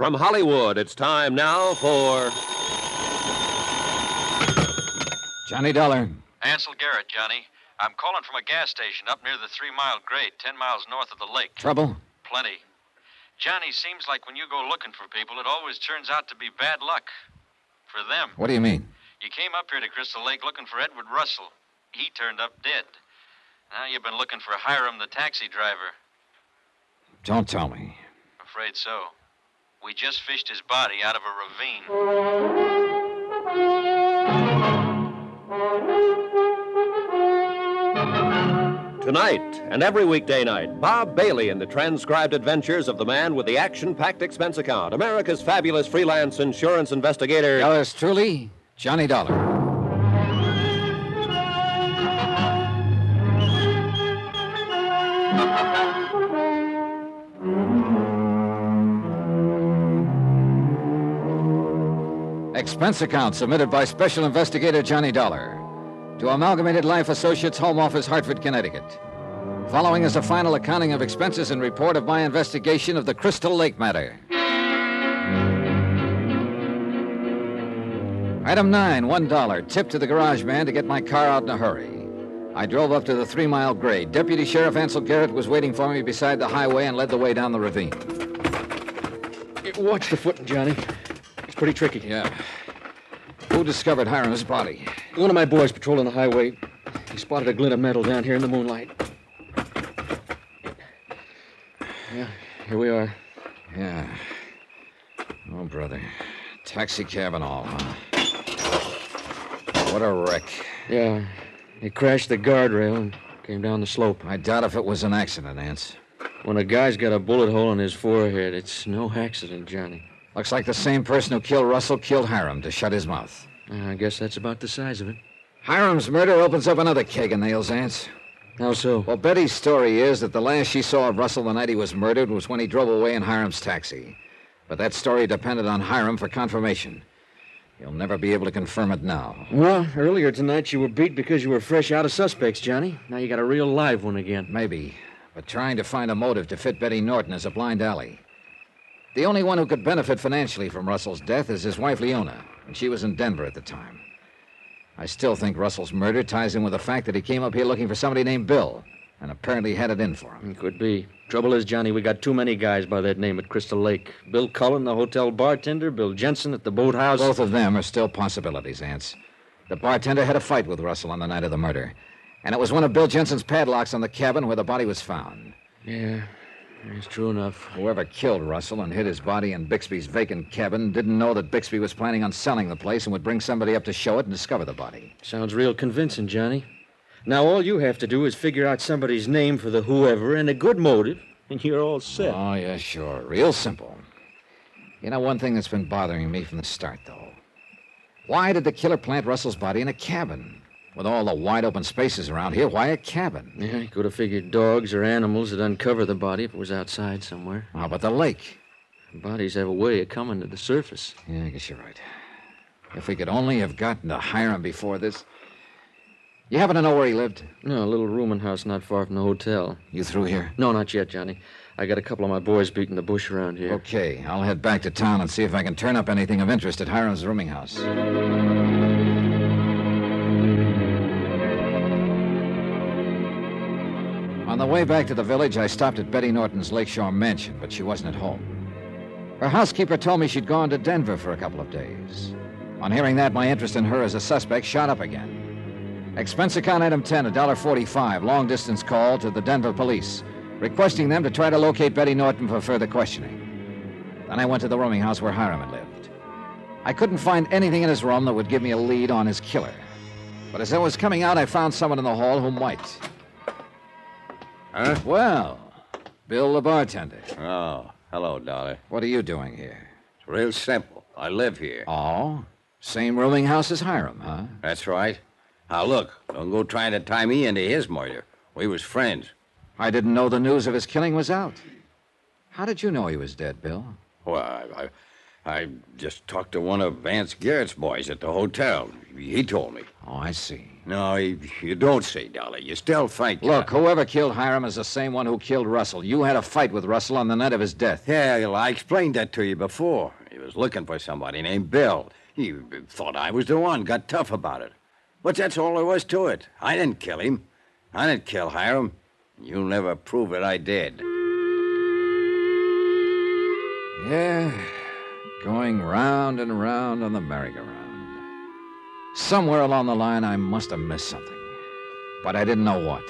From Hollywood, it's time now for. Johnny Dollar. Ansel Garrett, Johnny. I'm calling from a gas station up near the three mile grade, 10 miles north of the lake. Trouble? Plenty. Johnny, seems like when you go looking for people, it always turns out to be bad luck. For them. What do you mean? You came up here to Crystal Lake looking for Edward Russell. He turned up dead. Now you've been looking for Hiram, the taxi driver. Don't tell me. Afraid so. We just fished his body out of a ravine. Tonight and every weekday night, Bob Bailey in the transcribed adventures of the man with the action packed expense account, America's fabulous freelance insurance investigator. Yours truly, Johnny Dollar. Expense account submitted by Special Investigator Johnny Dollar to Amalgamated Life Associates, Home Office, Hartford, Connecticut. Following is a final accounting of expenses and report of my investigation of the Crystal Lake matter. Item nine, one dollar, tip to the garage man to get my car out in a hurry. I drove up to the three mile grade. Deputy Sheriff Ansel Garrett was waiting for me beside the highway and led the way down the ravine. Watch the footing, Johnny. Pretty tricky. Yeah. Who discovered Hiram's body? One of my boys patrolling the highway. He spotted a glint of metal down here in the moonlight. Yeah, here we are. Yeah. Oh, brother. Taxi cab and all, huh? What a wreck. Yeah, he crashed the guardrail and came down the slope. I doubt if it was an accident, Ants. When a guy's got a bullet hole in his forehead, it's no accident, Johnny. Looks like the same person who killed Russell killed Hiram to shut his mouth. I guess that's about the size of it. Hiram's murder opens up another keg of nails, Ants. How so? Well, Betty's story is that the last she saw of Russell the night he was murdered was when he drove away in Hiram's taxi. But that story depended on Hiram for confirmation. You'll never be able to confirm it now. Well, earlier tonight you were beat because you were fresh out of suspects, Johnny. Now you got a real live one again. Maybe. But trying to find a motive to fit Betty Norton is a blind alley. The only one who could benefit financially from Russell's death is his wife, Leona, and she was in Denver at the time. I still think Russell's murder ties in with the fact that he came up here looking for somebody named Bill, and apparently had it in for him. Could be. Trouble is, Johnny, we got too many guys by that name at Crystal Lake. Bill Cullen, the hotel bartender, Bill Jensen at the boathouse. Both of them are still possibilities, Ants. The bartender had a fight with Russell on the night of the murder, and it was one of Bill Jensen's padlocks on the cabin where the body was found. Yeah, it's true enough. Whoever killed Russell and hid his body in Bixby's vacant cabin didn't know that Bixby was planning on selling the place and would bring somebody up to show it and discover the body. Sounds real convincing, Johnny. Now all you have to do is figure out somebody's name for the whoever and a good motive, and you're all set. Oh, yeah, sure. Real simple. You know, one thing that's been bothering me from the start, though. Why did the killer plant Russell's body in a cabin? With all the wide open spaces around here, why a cabin? Yeah, he could have figured dogs or animals would uncover the body if it was outside somewhere. How about the lake? Bodies have a way of coming to the surface. Yeah, I guess you're right. If we could only have gotten to Hiram before this. You happen to know where he lived? No, a little rooming house not far from the hotel. You through here? No, not yet, Johnny. I got a couple of my boys beating the bush around here. Okay, I'll head back to town and see if I can turn up anything of interest at Hiram's rooming house. The way back to the village, I stopped at Betty Norton's Lakeshore mansion, but she wasn't at home. Her housekeeper told me she'd gone to Denver for a couple of days. On hearing that, my interest in her as a suspect shot up again. Expense account item 10, $1.45, long distance call to the Denver police, requesting them to try to locate Betty Norton for further questioning. Then I went to the rooming house where Hiram had lived. I couldn't find anything in his room that would give me a lead on his killer. But as I was coming out, I found someone in the hall who might. Huh? Well, Bill the bartender. Oh, hello, Dollar. What are you doing here? It's real simple. I live here. Oh? Same rooming house as Hiram, huh? That's right. Now, look, don't go trying to tie me into his murder. We was friends. I didn't know the news of his killing was out. How did you know he was dead, Bill? Well, I, I, I just talked to one of Vance Garrett's boys at the hotel. He told me. Oh, I see. No, you, don't say, Dolly. You still fight. Uh, Look, whoever killed Hiram is the same one who killed Russell. You had a fight with Russell on the night of his death. Yeah, well, I explained that to you before. He was looking for somebody named Bill. He thought I was the one, got tough about it. But that's all there was to it. I didn't kill him. I didn't kill Hiram. You'll never prove it I did. Yeah, going round and round on the merry-go-round. Somewhere along the line, I must have missed something. But I didn't know what.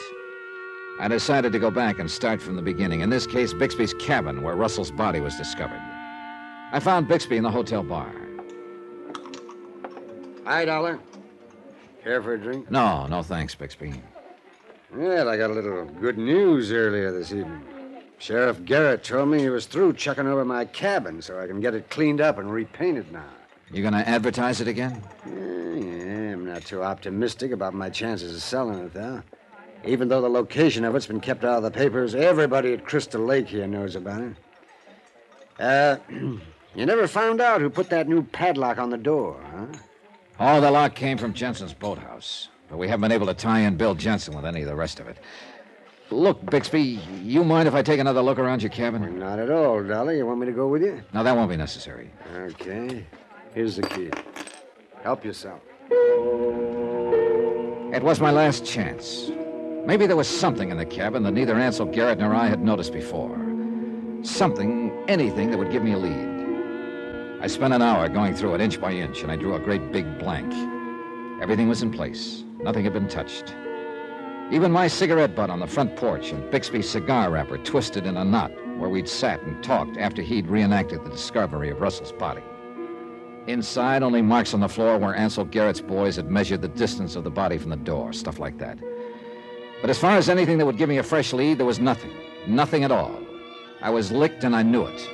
I decided to go back and start from the beginning. In this case, Bixby's cabin, where Russell's body was discovered. I found Bixby in the hotel bar. Hi, Dollar. Care for a drink? No, no thanks, Bixby. Well, I got a little good news earlier this evening. Sheriff Garrett told me he was through checking over my cabin so I can get it cleaned up and repainted now. You gonna advertise it again? Yeah, yeah, I'm not too optimistic about my chances of selling it, though. Even though the location of it's been kept out of the papers, everybody at Crystal Lake here knows about it. Uh, you never found out who put that new padlock on the door, huh? Oh, the lock came from Jensen's boathouse. But we haven't been able to tie in Bill Jensen with any of the rest of it. Look, Bixby, you mind if I take another look around your cabin? Not at all, Dolly. You want me to go with you? No, that won't be necessary. Okay. Here's the key. Help yourself. It was my last chance. Maybe there was something in the cabin that neither Ansel Garrett nor I had noticed before. Something, anything that would give me a lead. I spent an hour going through it inch by inch, and I drew a great big blank. Everything was in place. Nothing had been touched. Even my cigarette butt on the front porch and Bixby's cigar wrapper twisted in a knot where we'd sat and talked after he'd reenacted the discovery of Russell's body. Inside, only marks on the floor where Ansel Garrett's boys had measured the distance of the body from the door, stuff like that. But as far as anything that would give me a fresh lead, there was nothing. Nothing at all. I was licked and I knew it.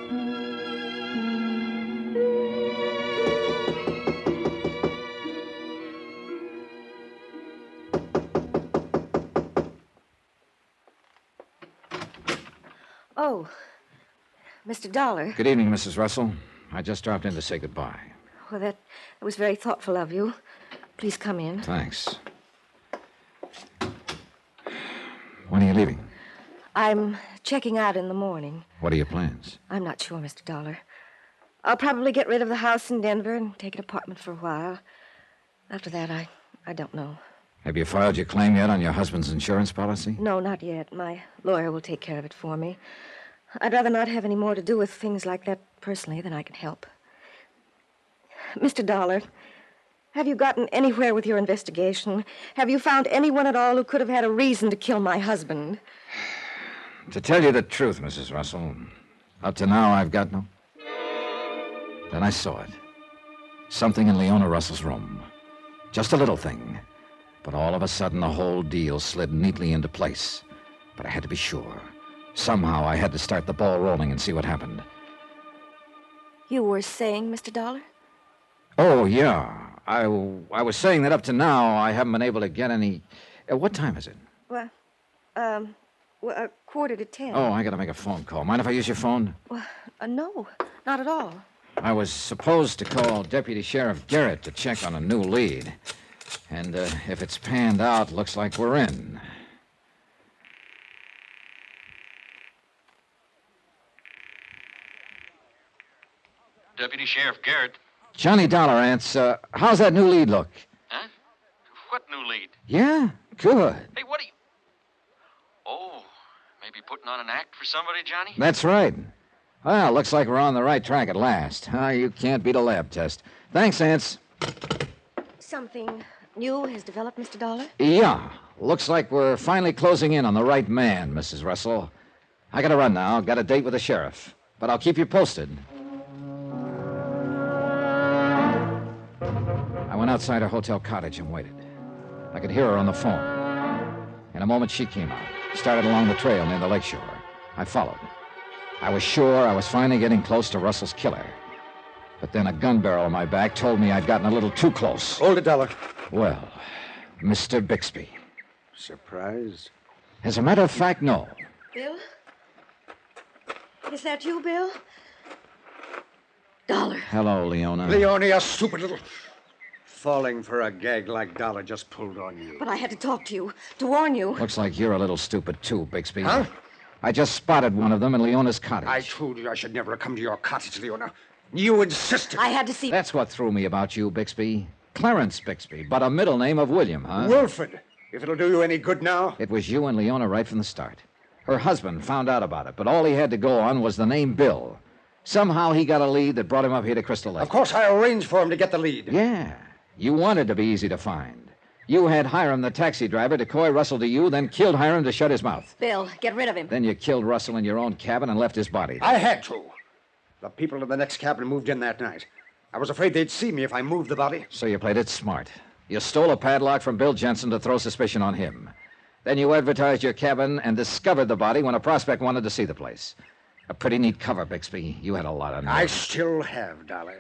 Oh, Mr. Dollar. Good evening, Mrs. Russell. I just dropped in to say goodbye. Well, that, that was very thoughtful of you. Please come in. Thanks. When are you leaving? I'm checking out in the morning. What are your plans? I'm not sure, Mr. Dollar. I'll probably get rid of the house in Denver and take an apartment for a while. After that, I, I don't know. Have you filed your claim yet on your husband's insurance policy? No, not yet. My lawyer will take care of it for me. I'd rather not have any more to do with things like that personally than I can help. Mr. Dollar, have you gotten anywhere with your investigation? Have you found anyone at all who could have had a reason to kill my husband? To tell you the truth, Mrs. Russell, up to now I've got no. Then I saw it. Something in Leona Russell's room. Just a little thing. But all of a sudden, the whole deal slid neatly into place. But I had to be sure. Somehow I had to start the ball rolling and see what happened. You were saying, Mr. Dollar? Oh, yeah. I, I was saying that up to now I haven't been able to get any. Uh, what time is it? Well, um, well, a quarter to ten. Oh, I gotta make a phone call. Mind if I use your phone? Well, uh, no, not at all. I was supposed to call Deputy Sheriff Garrett to check on a new lead. And uh, if it's panned out, looks like we're in. Deputy Sheriff Garrett. Johnny Dollarance, uh, how's that new lead look? Huh? What new lead? Yeah? Good. Hey, what are you. Oh, maybe putting on an act for somebody, Johnny? That's right. Well, looks like we're on the right track at last. Ah, you can't beat a lab test. Thanks, Ants. Something new has developed, Mr. Dollar? Yeah. Looks like we're finally closing in on the right man, Mrs. Russell. I gotta run now. Got a date with the sheriff. But I'll keep you posted. Went outside her hotel cottage and waited. I could hear her on the phone. In a moment, she came out, started along the trail near the lakeshore. I followed. I was sure I was finally getting close to Russell's killer. But then a gun barrel on my back told me I'd gotten a little too close. Hold it, Dollar. Well, Mr. Bixby. Surprised? As a matter of fact, no. Bill? Is that you, Bill? Dollar. Hello, Leona. Leona, you stupid little. Falling for a gag like Dollar just pulled on you. But I had to talk to you, to warn you. Looks like you're a little stupid, too, Bixby. Huh? I just spotted one of them in Leona's cottage. I told you I should never have come to your cottage, Leona. You insisted. I had to see. That's what threw me about you, Bixby. Clarence Bixby, but a middle name of William, huh? Wilfred, if it'll do you any good now. It was you and Leona right from the start. Her husband found out about it, but all he had to go on was the name Bill. Somehow he got a lead that brought him up here to Crystal Lake. Of course, I arranged for him to get the lead. Yeah. You wanted to be easy to find. You had Hiram, the taxi driver, decoy Russell to you, then killed Hiram to shut his mouth. Bill, get rid of him. Then you killed Russell in your own cabin and left his body. I had to. The people in the next cabin moved in that night. I was afraid they'd see me if I moved the body. So you played it smart. You stole a padlock from Bill Jensen to throw suspicion on him. Then you advertised your cabin and discovered the body when a prospect wanted to see the place. A pretty neat cover, Bixby. You had a lot of nerve. I still have, Dolly.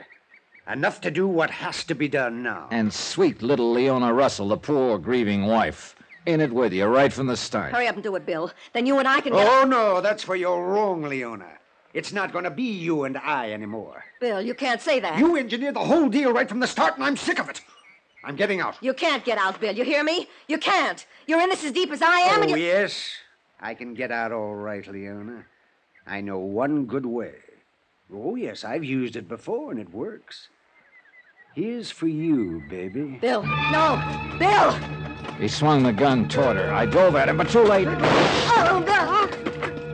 Enough to do what has to be done now. And sweet little Leona Russell, the poor grieving wife, in it with you right from the start. Hurry up and do it, Bill. Then you and I can get. Oh, no, that's where you're wrong, Leona. It's not going to be you and I anymore. Bill, you can't say that. You engineered the whole deal right from the start, and I'm sick of it. I'm getting out. You can't get out, Bill. You hear me? You can't. You're in this as deep as I am, oh, and you. yes. I can get out all right, Leona. I know one good way. Oh, yes, I've used it before, and it works. Here's for you, baby. Bill, no! Bill! He swung the gun toward her. I dove at him, but too late. Oh, Bill!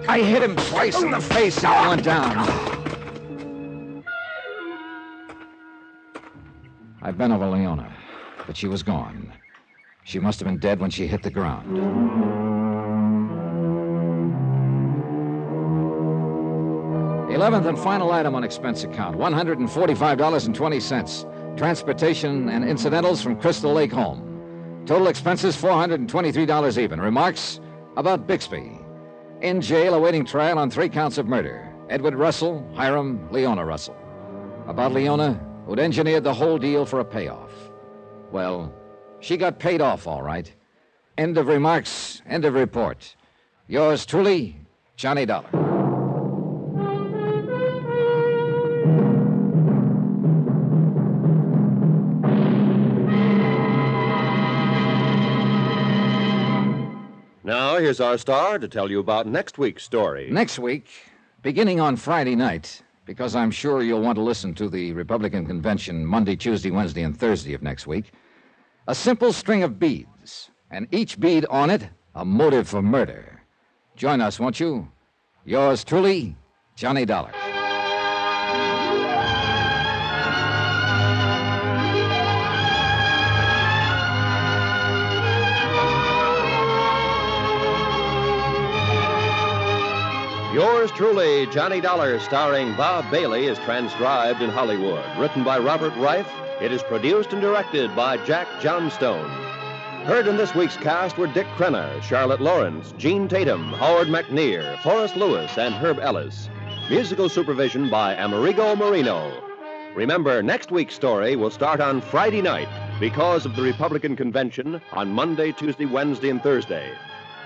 I hit him twice in the face and he went down. I bent over Leona, but she was gone. She must have been dead when she hit the ground. Eleventh and final item on expense account $145.20. Transportation and incidentals from Crystal Lake home. Total expenses $423 even. Remarks about Bixby. In jail awaiting trial on three counts of murder. Edward Russell, Hiram, Leona Russell. About Leona, who'd engineered the whole deal for a payoff. Well, she got paid off, all right. End of remarks, end of report. Yours truly, Johnny Dollar. Here's our star to tell you about next week's story. Next week, beginning on Friday night, because I'm sure you'll want to listen to the Republican convention Monday, Tuesday, Wednesday, and Thursday of next week, a simple string of beads, and each bead on it a motive for murder. Join us, won't you? Yours truly, Johnny Dollar. Yours truly, Johnny Dollar, starring Bob Bailey, is transcribed in Hollywood. Written by Robert Ryf, it is produced and directed by Jack Johnstone. Heard in this week's cast were Dick Crenna, Charlotte Lawrence, Jean Tatum, Howard McNear, Forrest Lewis, and Herb Ellis. Musical supervision by Amerigo Marino. Remember, next week's story will start on Friday night because of the Republican convention on Monday, Tuesday, Wednesday, and Thursday.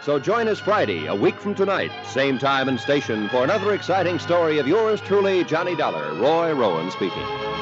So join us Friday, a week from tonight, same time and station, for another exciting story of yours truly, Johnny Dollar, Roy Rowan speaking.